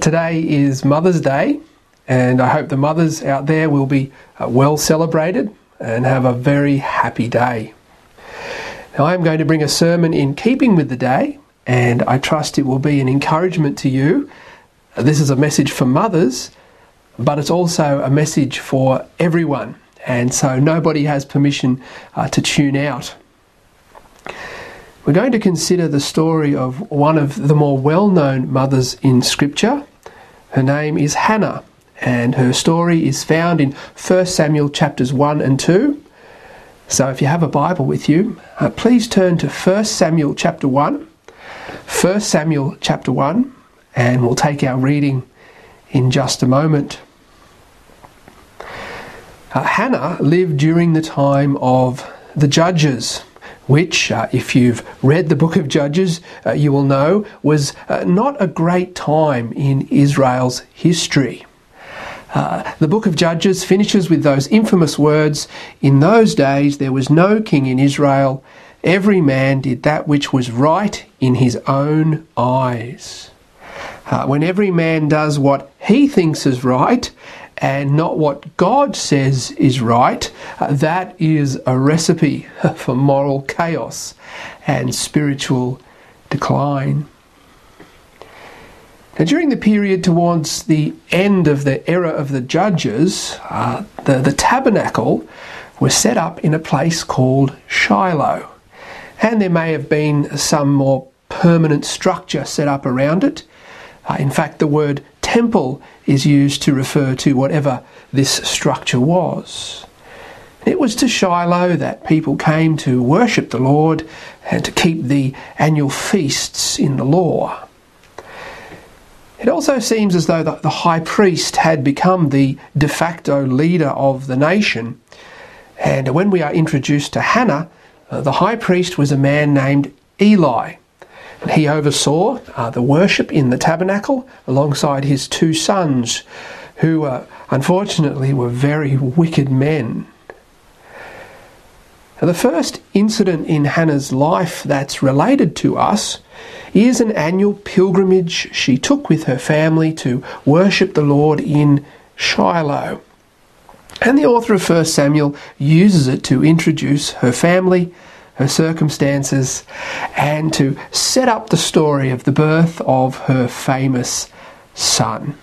Today is Mother's Day, and I hope the mothers out there will be uh, well celebrated and have a very happy day. Now, I am going to bring a sermon in keeping with the day, and I trust it will be an encouragement to you. This is a message for mothers, but it's also a message for everyone, and so nobody has permission uh, to tune out. We're going to consider the story of one of the more well known mothers in Scripture. Her name is Hannah, and her story is found in 1 Samuel chapters 1 and 2. So if you have a Bible with you, uh, please turn to 1 Samuel chapter 1. 1 Samuel chapter 1, and we'll take our reading in just a moment. Uh, Hannah lived during the time of the judges which, uh, if you've read the book of Judges, uh, you will know was uh, not a great time in Israel's history. Uh, the book of Judges finishes with those infamous words In those days there was no king in Israel, every man did that which was right in his own eyes. Uh, when every man does what he thinks is right and not what God says is right, uh, that is a recipe for moral chaos and spiritual decline. Now, during the period towards the end of the era of the judges, uh, the, the tabernacle was set up in a place called Shiloh. And there may have been some more permanent structure set up around it. Uh, in fact, the word temple is used to refer to whatever this structure was. It was to Shiloh that people came to worship the Lord and to keep the annual feasts in the law. It also seems as though the high priest had become the de facto leader of the nation. And when we are introduced to Hannah, uh, the high priest was a man named Eli. He oversaw uh, the worship in the tabernacle alongside his two sons, who uh, unfortunately were very wicked men. Now, the first incident in Hannah's life that's related to us is an annual pilgrimage she took with her family to worship the Lord in Shiloh. And the author of 1 Samuel uses it to introduce her family her circumstances, and to set up the story of the birth of her famous son.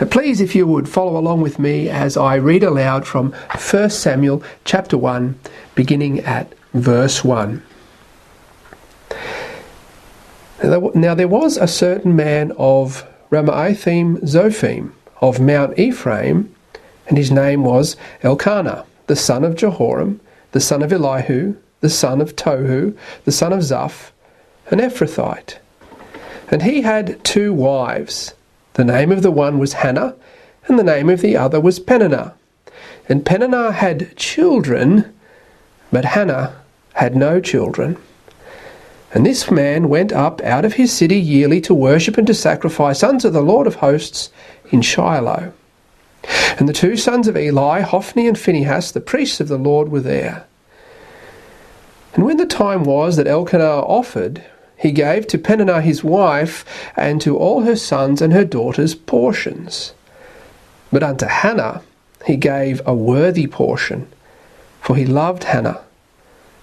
Now, please, if you would follow along with me as I read aloud from 1 Samuel chapter 1, beginning at verse 1. Now, there was a certain man of Ramathaim Zophim of Mount Ephraim, and his name was Elkanah, the son of Jeroham, the son of Elihu, the son of Tohu, the son of Zuph, an Ephrathite. And he had two wives. The name of the one was Hannah, and the name of the other was Peninnah. And Peninnah had children, but Hannah had no children. And this man went up out of his city yearly to worship and to sacrifice unto the Lord of hosts in Shiloh. And the two sons of Eli, Hophni and Phinehas, the priests of the Lord, were there. And when the time was that Elkanah offered, he gave to Peninnah his wife and to all her sons and her daughters portions. But unto Hannah he gave a worthy portion, for he loved Hannah.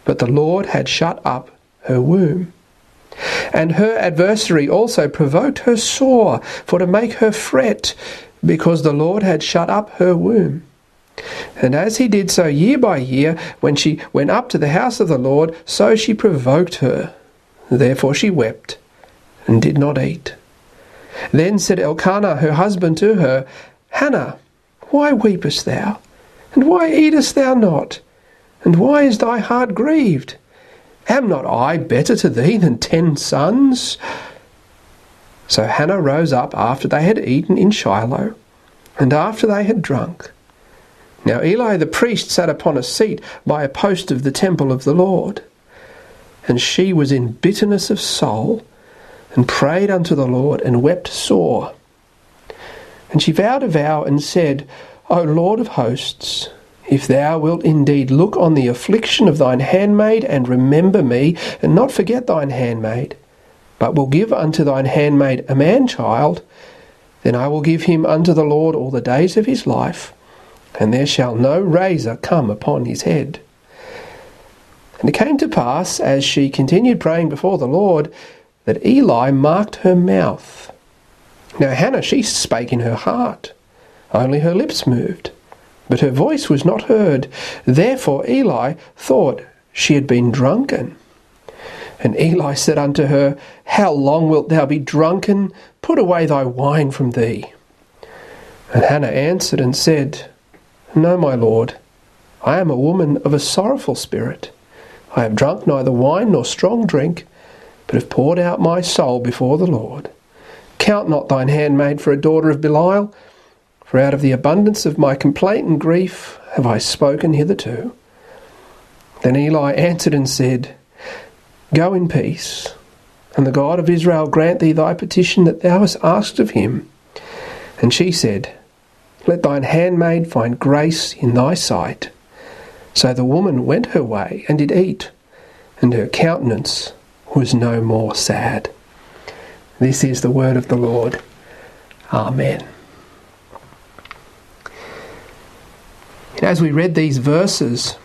But the Lord had shut up her womb. And her adversary also provoked her sore, for to make her fret, because the Lord had shut up her womb. And as he did so year by year, when she went up to the house of the Lord, so she provoked her. Therefore she wept, and did not eat. Then said Elkanah her husband to her, Hannah, why weepest thou? And why eatest thou not? And why is thy heart grieved? Am not I better to thee than ten sons? So Hannah rose up after they had eaten in Shiloh, and after they had drunk. Now Eli the priest sat upon a seat by a post of the temple of the Lord. And she was in bitterness of soul, and prayed unto the Lord, and wept sore. And she vowed a vow, and said, O Lord of hosts, if thou wilt indeed look on the affliction of thine handmaid, and remember me, and not forget thine handmaid, but will give unto thine handmaid a man child, Then I will give him unto the Lord all the days of his life, and there shall no razor come upon his head. And it came to pass, as she continued praying before the Lord, that Eli marked her mouth. Now Hannah, she spake in her heart, only her lips moved, but her voice was not heard. Therefore Eli thought she had been drunken. And Eli said unto her, How long wilt thou be drunken? Put away thy wine from thee. And Hannah answered and said, No, my lord, I am a woman of a sorrowful spirit. I have drunk neither wine nor strong drink, but have poured out my soul before the Lord. Count not thine handmaid for a daughter of Belial, for out of the abundance of my complaint and grief have I spoken hitherto. Then Eli answered and said, Go in peace, and the God of Israel grant thee thy petition that thou hast asked of him. And she said, Let thine handmaid find grace in thy sight. So the woman went her way and did eat, and her countenance was no more sad. This is the word of the Lord. Amen. As we read these verses,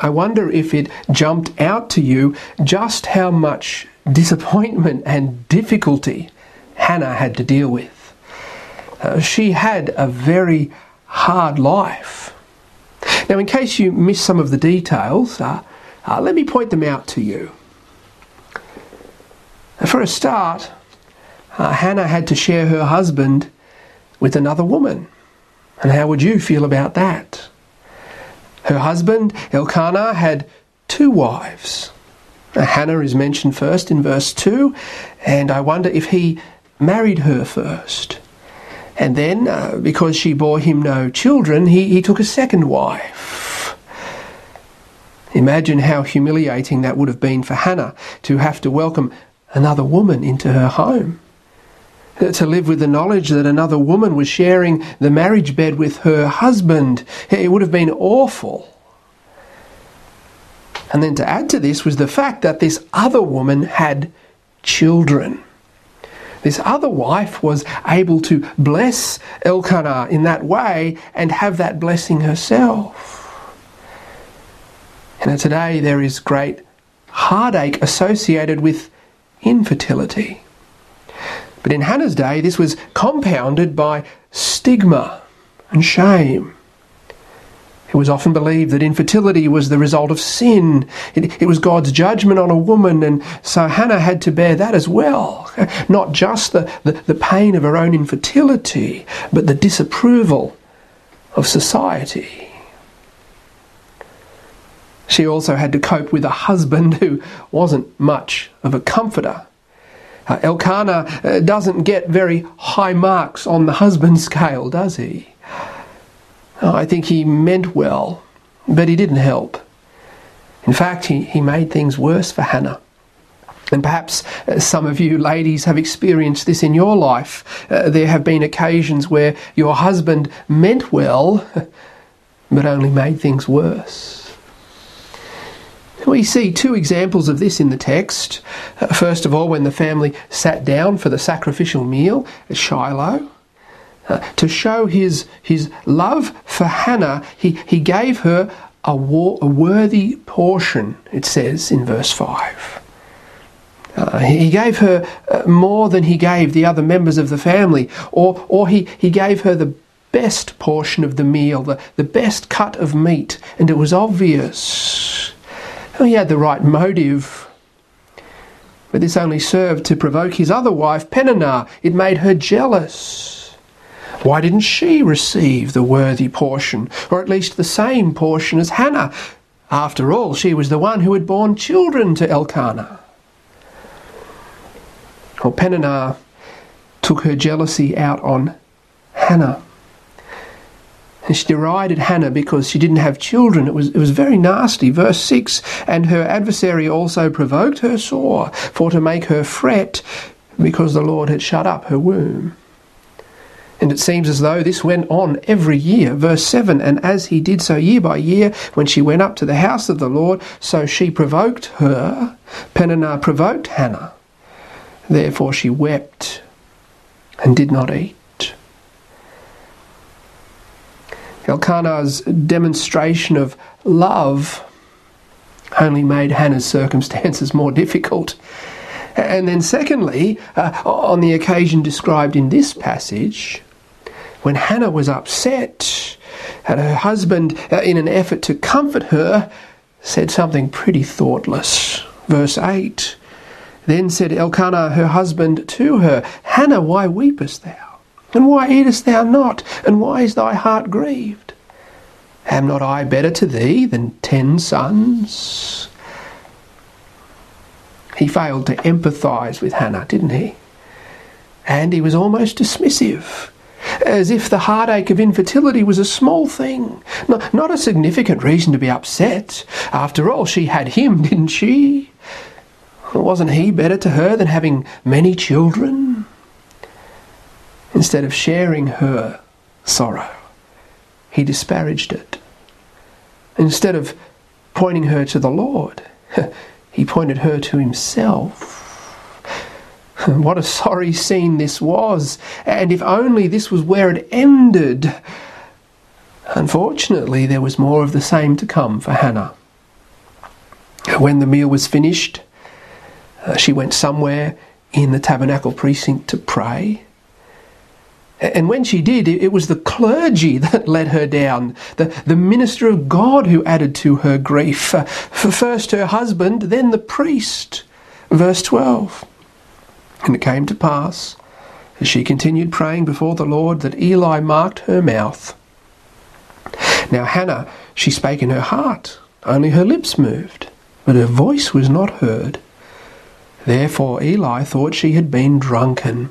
I wonder if it jumped out to you just how much disappointment and difficulty Hannah had to deal with. Uh, she had a very hard life. Now, in case you missed some of the details, uh, uh, let me point them out to you. For a start, uh, Hannah had to share her husband with another woman. And how would you feel about that? Her husband, Elkanah, had two wives. Hannah is mentioned first in verse 2, and I wonder if he married her first. And then, uh, because she bore him no children, he, he took a second wife. Imagine how humiliating that would have been for Hannah to have to welcome another woman into her home. To live with the knowledge that another woman was sharing the marriage bed with her husband. It would have been awful. And then to add to this was the fact that this other woman had children. This other wife was able to bless Elkanah in that way and have that blessing herself. And today there is great heartache associated with infertility. But in Hannah's day, this was compounded by stigma and shame. It was often believed that infertility was the result of sin. It, it, was God's judgment on a woman, and so Hannah had to bear that as well. Not just the, the, the pain of her own infertility, but the disapproval of society. She also had to cope with a husband who wasn't much of a comforter. Uh, Elkanah uh, doesn't get very high marks on the husband scale, does he? Oh, I think he meant well, but he didn't help. In fact, he, he made things worse for Hannah. And perhaps uh, some of you ladies have experienced this in your life. Uh, there have been occasions where your husband meant well, but only made things worse. We see two examples of this in the text. Uh, first of all, when the family sat down for the sacrificial meal at Shiloh. Uh, to show his, his love for Hannah, he, he gave her a, war, a worthy portion, it says in verse 5. Uh, he gave her uh, more than he gave the other members of the family, or, or he, he gave her the best portion of the meal, the, the best cut of meat, and it was obvious he had the right motive. But this only served to provoke his other wife, Peninnah. It made her jealous. Why didn't she receive the worthy portion, or at least the same portion as Hannah? After all, she was the one who had borne children to Elkanah. Well, Peninnah took her jealousy out on Hannah. And she derided Hannah because she didn't have children. It was, it was very nasty. Verse 6 And her adversary also provoked her sore, for to make her fret, because the Lord had shut up her womb. And it seems as though this went on every year. Verse 7 And as he did so year by year, when she went up to the house of the Lord, so she provoked her. Peninnah provoked Hannah. Therefore she wept and did not eat. Elkanah's demonstration of love only made Hannah's circumstances more difficult. And then, secondly, uh, on the occasion described in this passage, when Hannah was upset and her husband, uh, in an effort to comfort her, said something pretty thoughtless. Verse 8 Then said Elkanah her husband to her, Hannah, why weepest thou? And why eatest thou not? And why is thy heart grieved? Am not I better to thee than ten sons? He failed to empathise with Hannah, didn't he? And he was almost dismissive, as if the heartache of infertility was a small thing, not, a significant reason to be upset. After all, she had him, didn't she? Wasn't he better to her than having many children? Instead of sharing her sorrow, he disparaged it. Instead of pointing her to the Lord, he pointed her to himself. What a sorry scene this was, and if only this was where it ended. Unfortunately, there was more of the same to come for Hannah. When the meal was finished, uh, she went somewhere in the tabernacle precinct to pray. And when she did, it was the clergy that let her down, the, the minister of God who added to her grief. Uh, first her husband, then the priest. Verse 12. And it came to pass, as she continued praying before the Lord, that Eli marked her mouth. Now Hannah, she spake in her heart, only her lips moved, but her voice was not heard. Therefore Eli thought she had been drunken.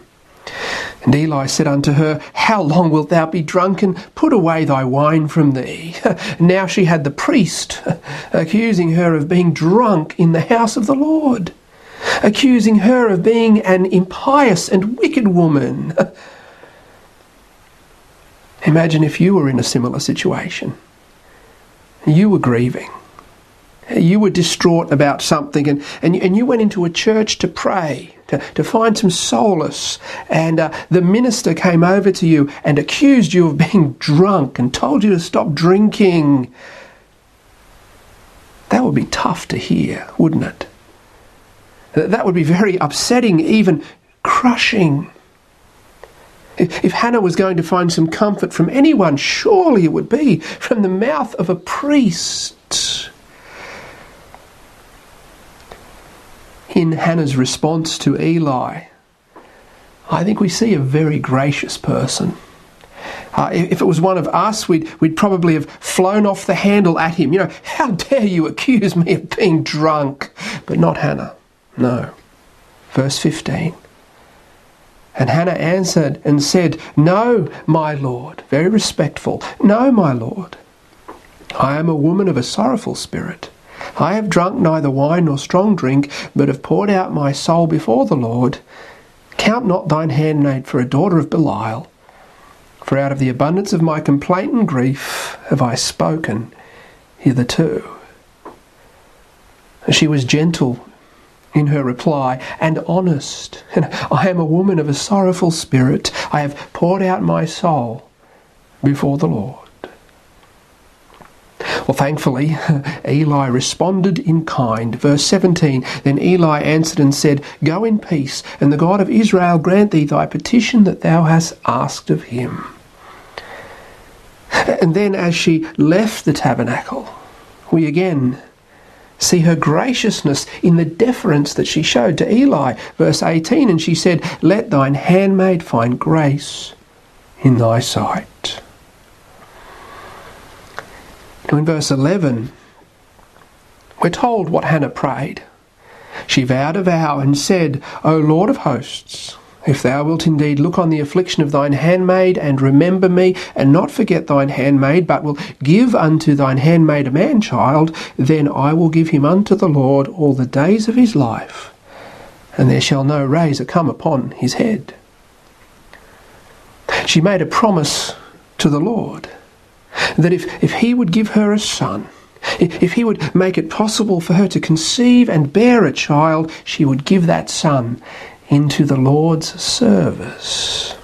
And Eli said unto her, How long wilt thou be drunken? Put away thy wine from thee. now she had the priest accusing her of being drunk in the house of the Lord, accusing her of being an impious and wicked woman. Imagine if you were in a similar situation. You were grieving you were distraught about something and, and, and you went into a church to pray, to, to find some solace, and uh, the minister came over to you and accused you of being drunk and told you to stop drinking. That would be tough to hear, wouldn't it? That would be very upsetting, even crushing. If Hannah was going to find some comfort from anyone, surely it would be from the mouth of a priest. in Hannah's response to Eli, I think we see a very gracious person. Uh, if it was one of us, we'd, we'd probably have flown off the handle at him. You know, how dare you accuse me of being drunk? But not Hannah. No. Verse 15. And Hannah answered and said, No, my lord. Very respectful. No, my lord. I am a woman of a sorrowful spirit. I have drunk neither wine nor strong drink, but have poured out my soul before the Lord. Count not thine handmaid for a daughter of Belial. For out of the abundance of my complaint and grief have I spoken hitherto. She was gentle in her reply and honest. I am a woman of a sorrowful spirit. I have poured out my soul before the Lord. Well, thankfully, Eli responded in kind. Verse 17 Then Eli answered and said, Go in peace, and the God of Israel grant thee thy petition that thou hast asked of him. And then, as she left the tabernacle, we again see her graciousness in the deference that she showed to Eli. Verse 18 And she said, Let thine handmaid find grace in thy sight. Now, in verse 11, we're told what Hannah prayed. She vowed a vow and said, O Lord of hosts, if thou wilt indeed look on the affliction of thine handmaid, and remember me, and not forget thine handmaid, but will give unto thine handmaid a man child, then I will give him unto the Lord all the days of his life, and there shall no razor come upon his head. She made a promise to the Lord that if, if he would give her a son, if he would make it possible for her to conceive and bear a child, she would give that son into the Lord's service.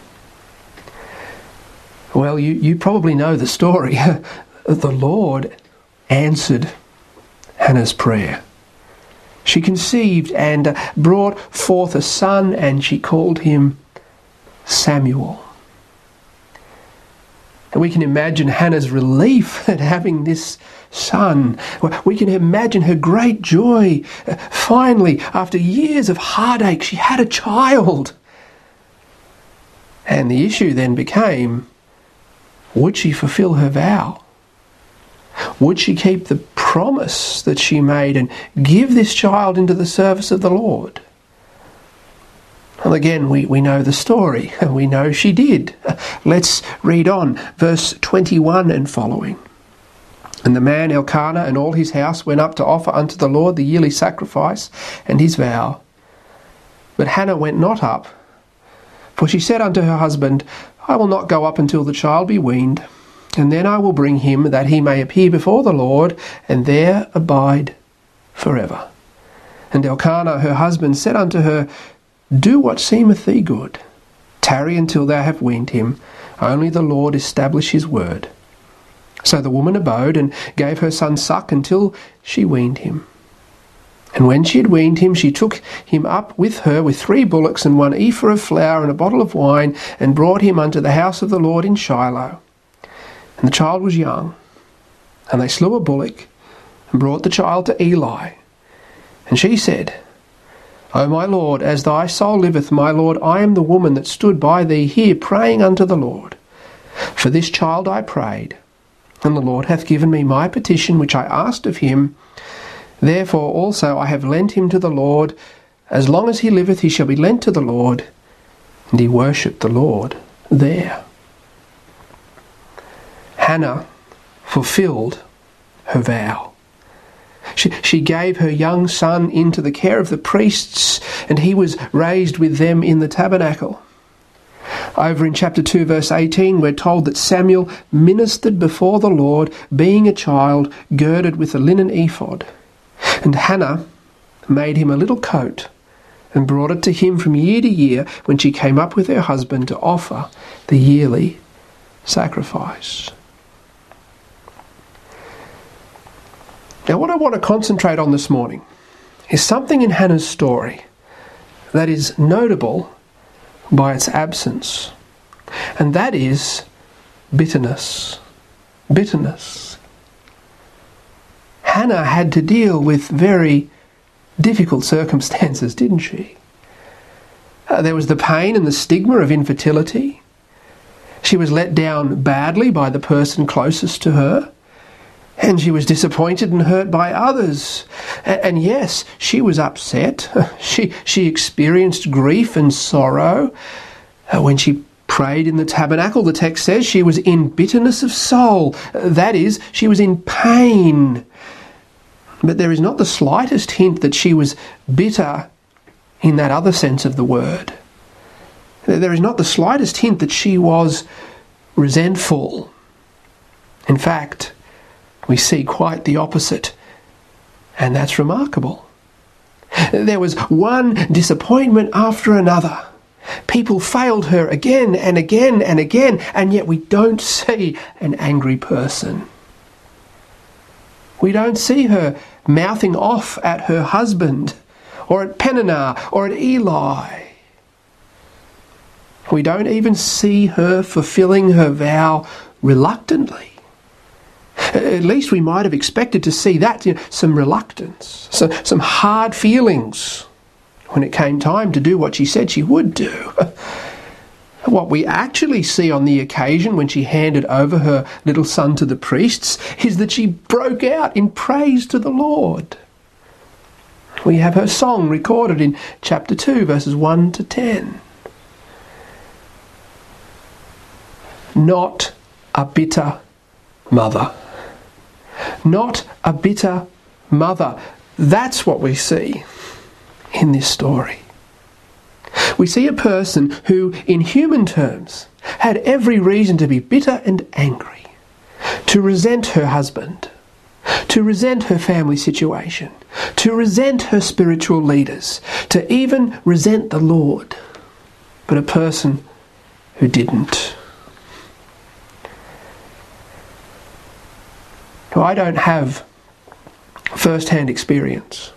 Well, you, you probably know the story. the Lord answered Hannah's prayer. She conceived and brought forth a son, and she called him Samuel. And we can imagine Hannah's relief at having this son. We can imagine her great joy. Uh, finally, after years of heartache, she had a child. And the issue then became would she fulfill her vow? Would she keep the promise that she made and give this child into the service of the Lord? Well, again, we, we know the story. And we know she did. Let's read on, verse 21 and following. And the man Elkanah and all his house went up to offer unto the Lord the yearly sacrifice and his vow. But Hannah went not up, for she said unto her husband, I will not go up until the child be weaned, and then I will bring him, that he may appear before the Lord, and there abide forever. And Elkanah her husband said unto her, Do what seemeth thee good. Tarry until thou have weaned him. Only the Lord establish his word. So the woman abode, and gave her son suck until she weaned him. And when she had weaned him, she took him up with her with three bullocks and one ephah of flour and a bottle of wine, and brought him unto the house of the Lord in Shiloh. And the child was young. And they slew a bullock, and brought the child to Eli. And she said, O my Lord, as thy soul liveth, my Lord, I am the woman that stood by thee here praying unto the Lord. For this child I prayed, and the Lord hath given me my petition which I asked of him. Therefore also I have lent him to the Lord. As long as he liveth, he shall be lent to the Lord. And he worshipped the Lord there. Hannah fulfilled her vow. She, she gave her young son into the care of the priests, and he was raised with them in the tabernacle. Over in chapter 2, verse 18, we're told that Samuel ministered before the Lord, being a child, girded with a linen ephod. And Hannah made him a little coat and brought it to him from year to year when she came up with her husband to offer the yearly sacrifice. Now, what I want to concentrate on this morning is something in Hannah's story that is notable by its absence, and that is bitterness. Bitterness. Hannah had to deal with very difficult circumstances, didn't she? Uh, there was the pain and the stigma of infertility. She was let down badly by the person closest to her. And she was disappointed and hurt by others. And, yes, she was upset. She, she experienced grief and sorrow. Uh, when she prayed in the tabernacle, the text says she was in bitterness of soul. Uh, that is, she was in pain. But there is not the slightest hint that she was bitter in that other sense of the word. There is not the slightest hint that she was resentful. In fact, we see quite the opposite. And that's remarkable. There was one disappointment after another. People failed her again and again and again, and yet we don't see an angry person. We don't see her mouthing off at her husband, or at Peninnah, or at Eli. We don't even see her fulfilling her vow reluctantly. At least we might have expected to see that, you know, some reluctance, some, some hard feelings when it came time to do what she said she would do. What we actually see on the occasion when she handed over her little son to the priests is that she broke out in praise to the Lord. We have her song recorded in chapter 2, verses 1 to 10. Not a bitter mother not a bitter mother. That's what we see in this story. We see a person who, in human terms, had every reason to be bitter and angry, to resent her husband, to resent her family situation, to resent her spiritual leaders, to even resent the Lord, but a person who didn't. I don't have first hand experience,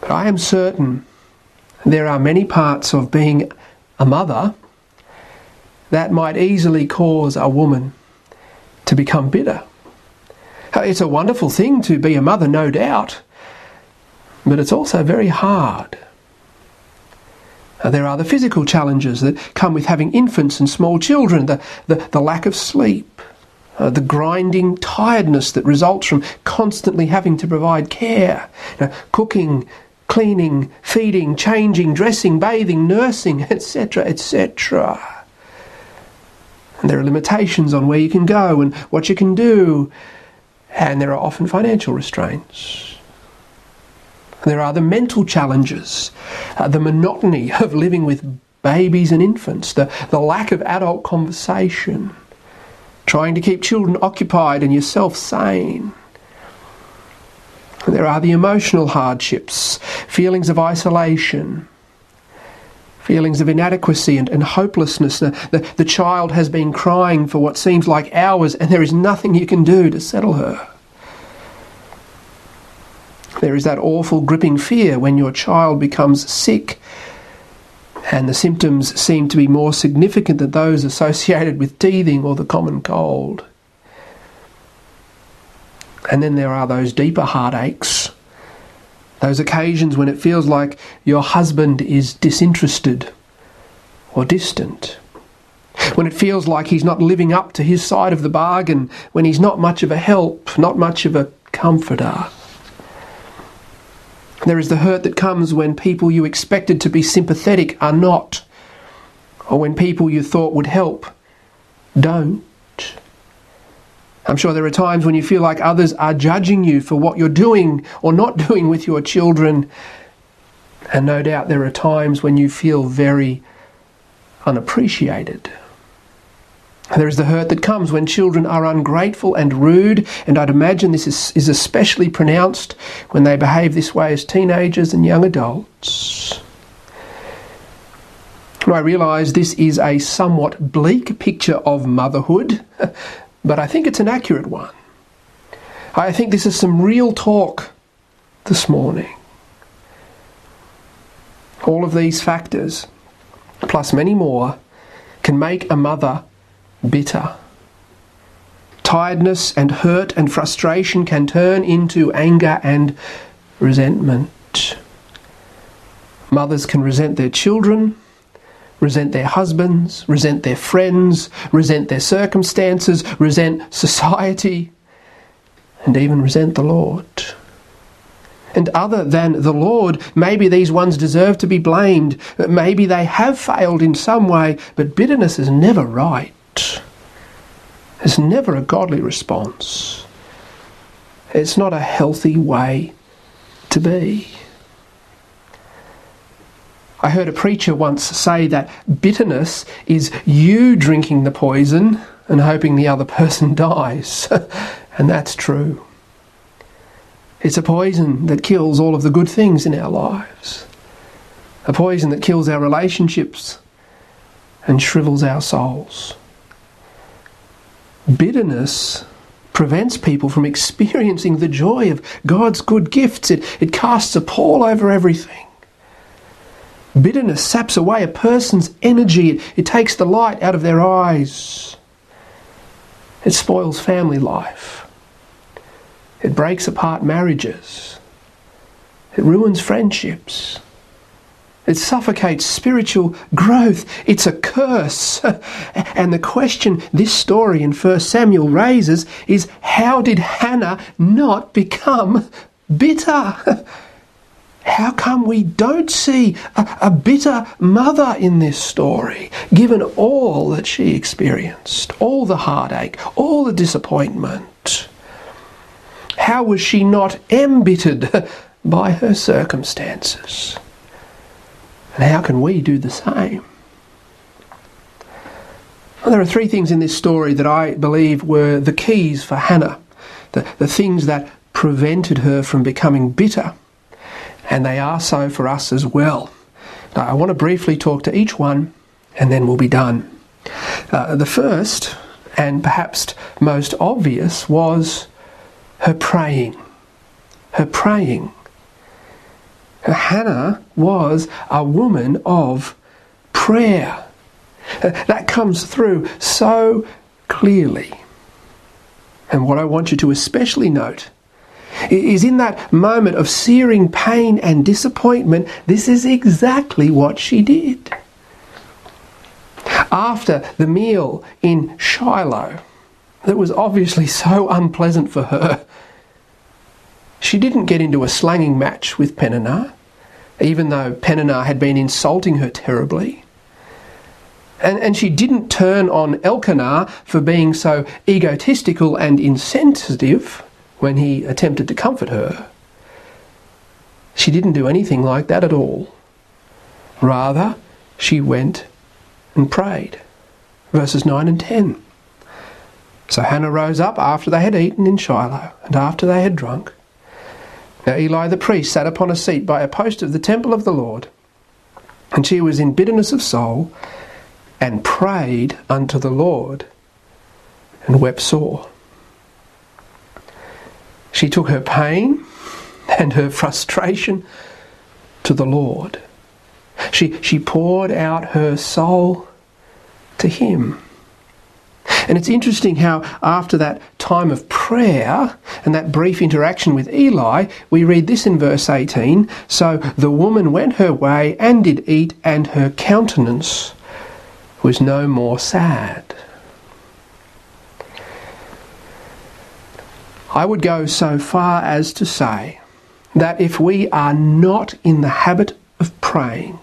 but I am certain there are many parts of being a mother that might easily cause a woman to become bitter. Uh, it's a wonderful thing to be a mother, no doubt, but it's also very hard. Uh, there are the physical challenges that come with having infants and small children, the, the, the lack of sleep, uh, the grinding tiredness that results from constantly having to provide care, know, cooking, cleaning, feeding, changing, dressing, bathing, nursing, etc., etc. And there are limitations on where you can go and what you can do, and there are often financial restraints. There are the mental challenges, uh, the monotony of living with babies and infants, the, the lack of adult conversation, trying to keep children occupied and yourself sane. There are the emotional hardships, feelings of isolation, feelings of inadequacy and, and hopelessness. The, the, the child has been crying for what seems like hours, and there is nothing you can do to settle her. There is that awful gripping fear when your child becomes sick and the symptoms seem to be more significant than those associated with teething or the common cold. And then there are those deeper heartaches, those occasions when it feels like your husband is disinterested or distant, when it feels like he's not living up to his side of the bargain, when he's not much of a help, not much of a comforter. There is the hurt that comes when people you expected to be sympathetic are not, or when people you thought would help don't. I'm sure there are times when you feel like others are judging you for what you're doing or not doing with your children. And no doubt there are times when you feel very unappreciated. There is the hurt that comes when children are ungrateful and rude, and I'd imagine this is, is especially pronounced when they behave this way as teenagers and young adults. I realise this is a somewhat bleak picture of motherhood, but I think it's an accurate one. I think this is some real talk this morning. All of these factors, plus many more, can make a mother bitter. Tiredness and hurt and frustration can turn into anger and resentment. Mothers can resent their children, resent their husbands, resent their friends, resent their circumstances, resent society, and even resent the Lord. And other than the Lord, maybe these ones deserve to be blamed. Maybe they have failed in some way, but bitterness is never right. It's never a godly response. It's not a healthy way to be. I heard a preacher once say that bitterness is you drinking the poison and hoping the other person dies. and that's true. It's a poison that kills all of the good things in our lives, a poison that kills our relationships and shrivels our souls. Bitterness prevents people from experiencing the joy of God's good gifts. It, it casts a pall over everything. Bitterness saps away a person's energy, it, it takes the light out of their eyes. It spoils family life. It breaks apart marriages. It ruins friendships. It suffocates spiritual growth. It's a curse. and the question this story in 1 Samuel raises is how did Hannah not become bitter? How come we don't see a, a, bitter mother in this story, given all that she experienced, all the heartache, all the disappointment? How was she not embittered by her circumstances? And how can we do the same? Well, there are three things in this story that I believe were the keys for Hannah, the, the things that prevented her from becoming bitter, and they are so for us as well. Now, I want to briefly talk to each one, and then we'll be done. Uh, the first, and perhaps most obvious was her praying. Her praying. Hannah was a woman of prayer. Uh, that comes through so clearly. And what I want you to especially note is in that moment of searing pain and disappointment, this is exactly what she did. After the meal in Shiloh, that was obviously so unpleasant for her, she didn't get into a slanging match with Peninnah, even though Peninnah had been insulting her terribly. And, and she didn't turn on Elkanah for being so egotistical and insensitive when he attempted to comfort her. She didn't do anything like that at all. Rather, she went and prayed. Verses 9 and 10. So Hannah rose up after they had eaten in Shiloh, and after they had drunk. Now Eli the priest sat upon a seat by a post of the temple of the Lord, and she was in bitterness of soul, and prayed unto the Lord, and wept sore. She took her pain and her frustration to the Lord. She, she poured out her soul to Him. And it's interesting how, after that time of prayer and that brief interaction with Eli, we read this in verse 18 So the woman went her way and did eat, and her countenance was no more sad. I would go so far as to say that if we are not in the habit of praying,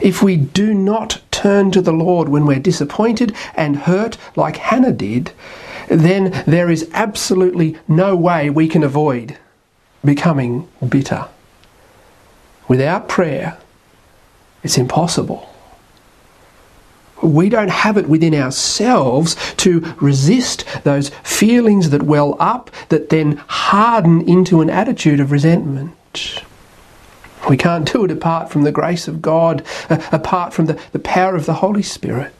if we do not turn to the Lord when we're disappointed and hurt like Hannah did, then there is absolutely no way we can avoid becoming bitter. Without prayer, it's impossible. We don't have it within ourselves to resist those feelings that well up that then harden into an attitude of resentment. We can't do it apart from the grace of God, uh, apart from the, the power of the Holy Spirit.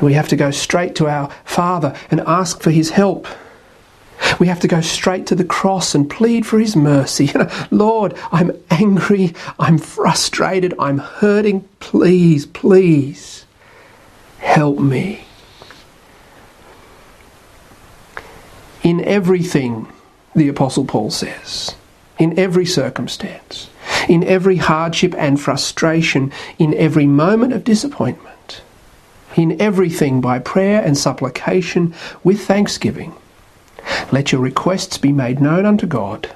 We have to go straight to our Father and ask for His help. We have to go straight to the cross and plead for His mercy. Lord, I'm angry, I'm frustrated, I'm hurting. Please, please, help me. In everything, the Apostle Paul says, in every circumstance, in every hardship and frustration, in every moment of disappointment, in everything by prayer and supplication with thanksgiving. Let your requests be made known unto God,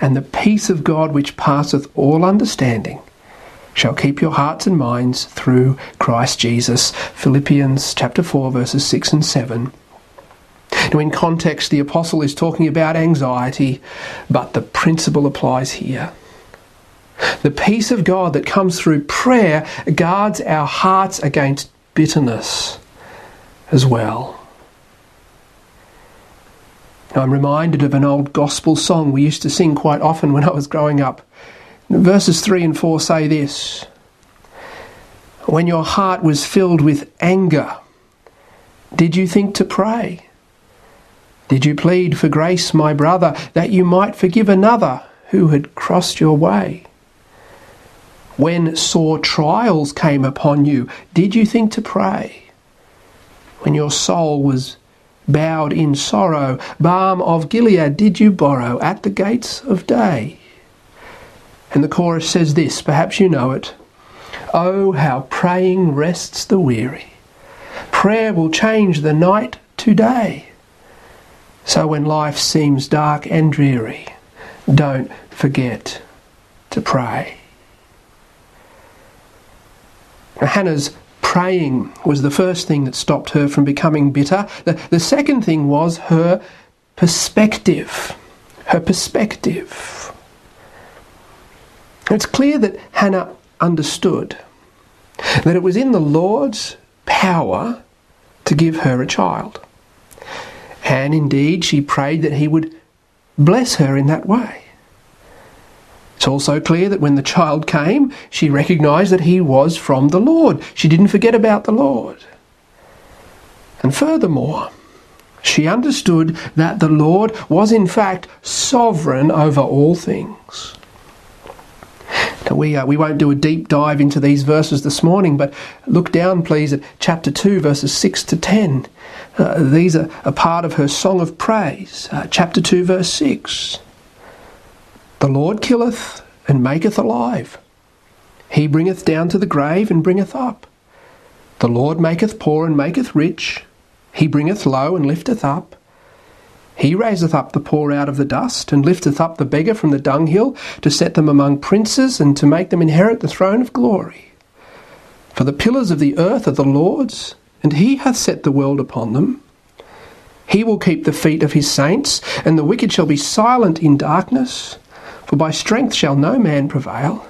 and the peace of God which passeth all understanding shall keep your hearts and minds through Christ Jesus. Philippians chapter 4 verses 6 and 7 now, in context, the apostle is talking about anxiety, but the principle applies here. The peace of God that comes through prayer guards our hearts against bitterness as well. Now, I'm reminded of an old gospel song we used to sing quite often when I was growing up. Verses 3 and 4 say this When your heart was filled with anger, did you think to pray? Did you plead for grace, my brother, that you might forgive another who had crossed your way? When sore trials came upon you, did you think to pray? When your soul was bowed in sorrow, balm of Gilead did you borrow at the gates of day? And the chorus says this, perhaps you know it. Oh, how praying rests the weary. Prayer will change the night to day. So when life seems dark and dreary, don't forget to pray. Hannah's praying was the first thing that stopped her from becoming bitter. The, the second thing was her perspective. Her perspective. It's clear that Hannah understood that it was in the Lord's power to give her a child. And indeed, she prayed that he would bless her in that way. It's also clear that when the child came, she recognized that he was from the Lord. She didn't forget about the Lord. And furthermore, she understood that the Lord was in fact sovereign over all things. We, uh, we won't do a deep dive into these verses this morning, but look down, please, at chapter 2, verses 6 to 10. Uh, these are a part of her song of praise. Uh, chapter 2, verse 6. The Lord killeth and maketh alive. He bringeth down to the grave and bringeth up. The Lord maketh poor and maketh rich. He bringeth low and lifteth up. He raiseth up the poor out of the dust, and lifteth up the beggar from the dunghill, to set them among princes, and to make them inherit the throne of glory. For the pillars of the earth are the Lord's, and he hath set the world upon them. He will keep the feet of his saints, and the wicked shall be silent in darkness, for by strength shall no man prevail.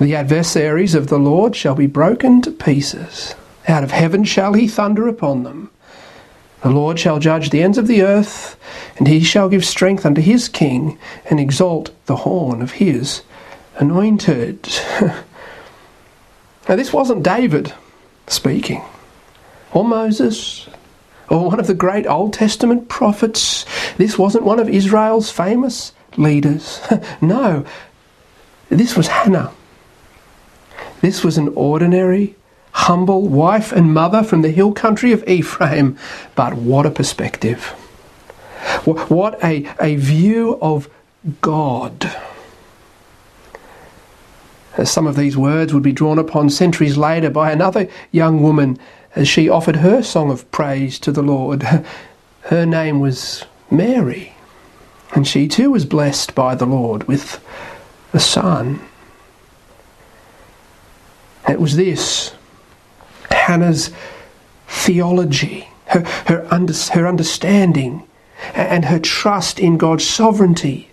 The adversaries of the Lord shall be broken to pieces. Out of heaven shall he thunder upon them. The Lord shall judge the ends of the earth, and he shall give strength unto his king, and exalt the horn of his anointed. now, this wasn't David speaking, or Moses, or one of the great Old Testament prophets. This wasn't one of Israel's famous leaders. no, this was Hannah. This was an ordinary humble wife and mother from the hill country of Ephraim. But what a perspective! What a, a view of God. As some of these words would be drawn upon centuries later by another young woman as she offered her song of praise to the Lord. Her name was Mary, and she too was blessed by the Lord with a son. It was this Hannah's theology, her, her, under, her understanding, and her trust in God's sovereignty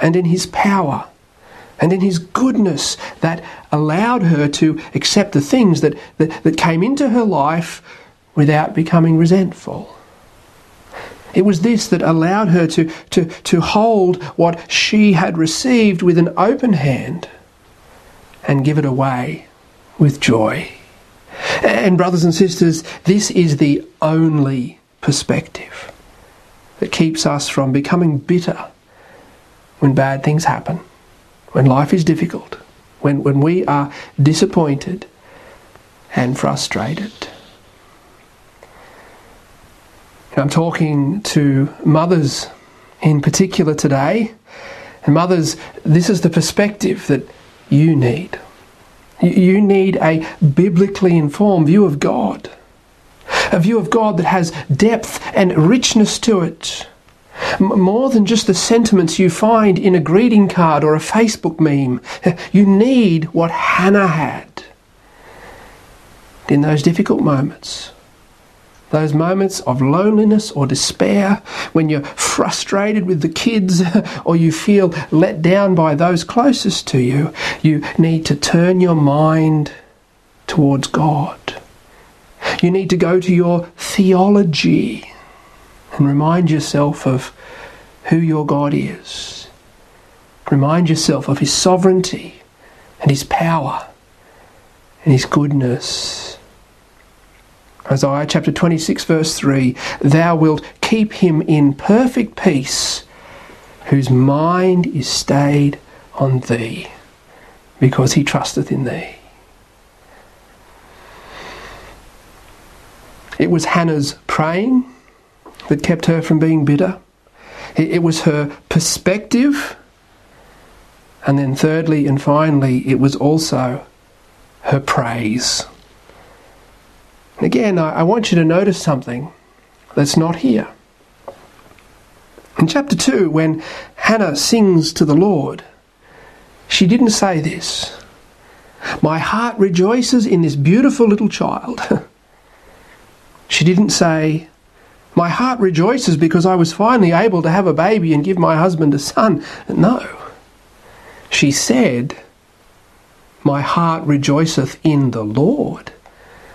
and in His power and in His goodness that allowed her to accept the things that, that, that came into her life without becoming resentful. It was this that allowed her to, to, to hold what she had received with an open hand and give it away with joy. And, brothers and sisters, this is the only perspective that keeps us from becoming bitter when bad things happen, when life is difficult, when, when we are disappointed and frustrated. I'm talking to mothers in particular today. And mothers, this is the perspective that you need. You need a biblically informed view of God, a view of God that has depth and richness to it. More than just the sentiments you find in a greeting card or a Facebook meme. You need what Hannah had in those difficult moments those moments of loneliness or despair, when you're frustrated with the kids or you feel let down by those closest to you, you need to turn your mind towards God. You need to go to your theology and remind yourself of who your God is. Remind yourself of His sovereignty and His power and His goodness Isaiah chapter 26, verse 3 Thou wilt keep him in perfect peace, whose mind is stayed on thee, because he trusteth in thee. It was Hannah's praying that kept her from being bitter. It was her perspective. And then, thirdly and finally, it was also her praise. Again, I want you to notice something that's not here. In chapter 2, when Hannah sings to the Lord, she didn't say this My heart rejoices in this beautiful little child. she didn't say, My heart rejoices because I was finally able to have a baby and give my husband a son. No. She said, My heart rejoiceth in the Lord.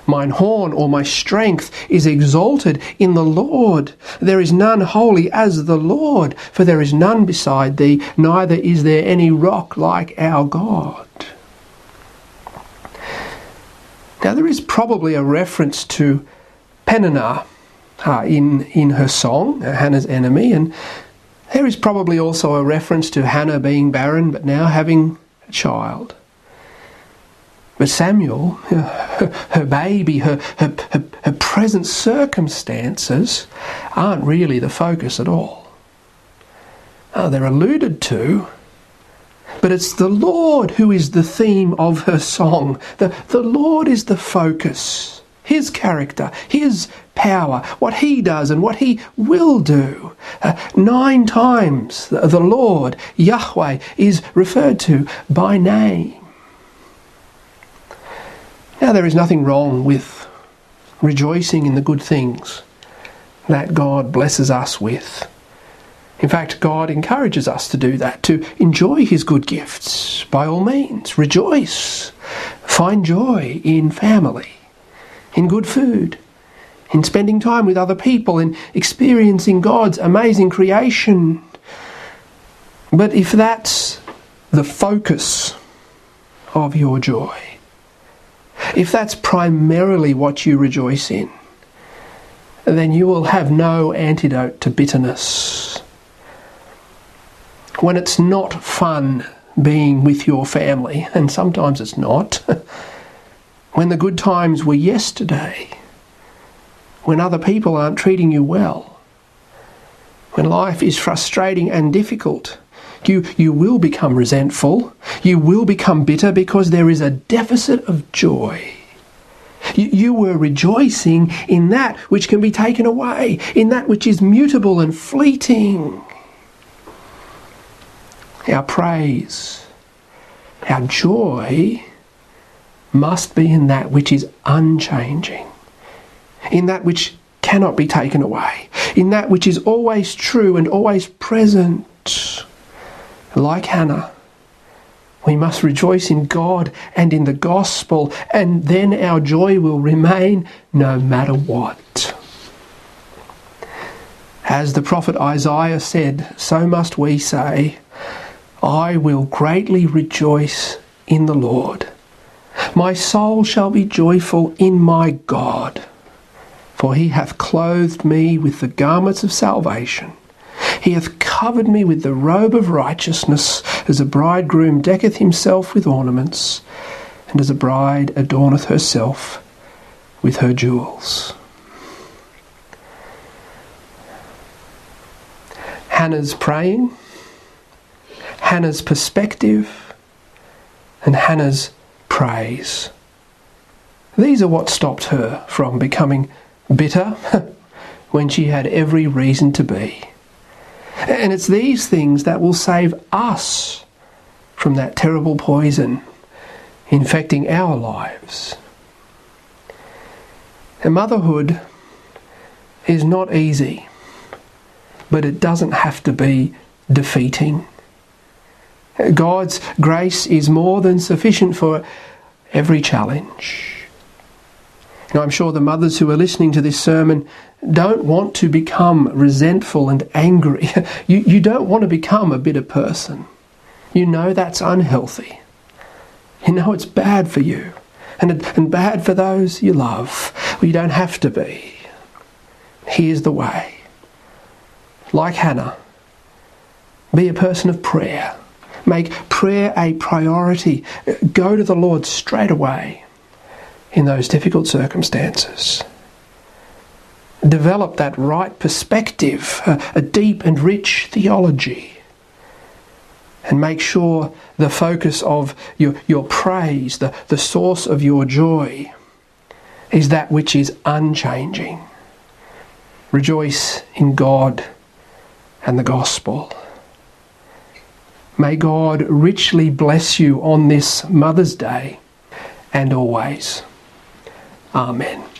Mine horn or my strength is exalted in the Lord. There is none holy as the Lord, for there is none beside thee, neither is there any rock like our God. Now, there is probably a reference to Peninnah uh, in, in her song, uh, Hannah's enemy, and there is probably also a reference to Hannah being barren but now having a child. But Samuel, her, her baby, her, her, her, her present circumstances aren't really the focus at all. Oh, they're alluded to, but it's the Lord who is the theme of her song. The, the Lord is the focus. His character, His power, what He does and what He will do. Uh, nine times the, the Lord, Yahweh, is referred to by name. Now, there is nothing wrong with rejoicing in the good things that God blesses us with. In fact, God encourages us to do that, to enjoy His good gifts. By all means, rejoice. Find joy in family, in good food, in spending time with other people, in experiencing God's amazing creation. But if that's the focus of your joy, if that's primarily what you rejoice in, then you will have no antidote to bitterness. When it's not fun being with your family, and sometimes it's not, when the good times were yesterday, when other people aren't treating you well, when life is frustrating and difficult, you, you will become resentful. You will become bitter because there is a deficit of joy. You, you were rejoicing in that which can be taken away, in that which is mutable and fleeting. Our praise, our joy must be in that which is unchanging, in that which cannot be taken away, in that which is always true and always present. Like Hannah, we must rejoice in God and in the gospel, and then our joy will remain no matter what. As the prophet Isaiah said, so must we say, I will greatly rejoice in the Lord. My soul shall be joyful in my God, for he hath clothed me with the garments of salvation. He hath covered me with the robe of righteousness, as a bridegroom decketh himself with ornaments, and as a bride adorneth herself with her jewels. Hannah's praying, Hannah's perspective, and Hannah's praise. These are what stopped her from becoming bitter when she had every reason to be. And it's these things that will save us from that terrible poison infecting our lives. And motherhood is not easy, but it doesn't have to be defeating. God's grace is more than sufficient for every challenge. Now, I'm sure the mothers who are listening to this sermon don't want to become resentful and angry. You, you don't want to become a bitter person. You know that's unhealthy. You know it's bad for you and, and bad for those you love. Well, you don't have to be. Here's the way. Like Hannah, be a person of prayer. Make prayer a priority. Go to the Lord straight away in those difficult circumstances. Develop that right perspective, a, a deep and rich theology and make sure the focus of your, your praise, the, the source of your joy, is that which is unchanging. Rejoice in God and the gospel. May God richly bless you on this Mother's Day and always. Amen.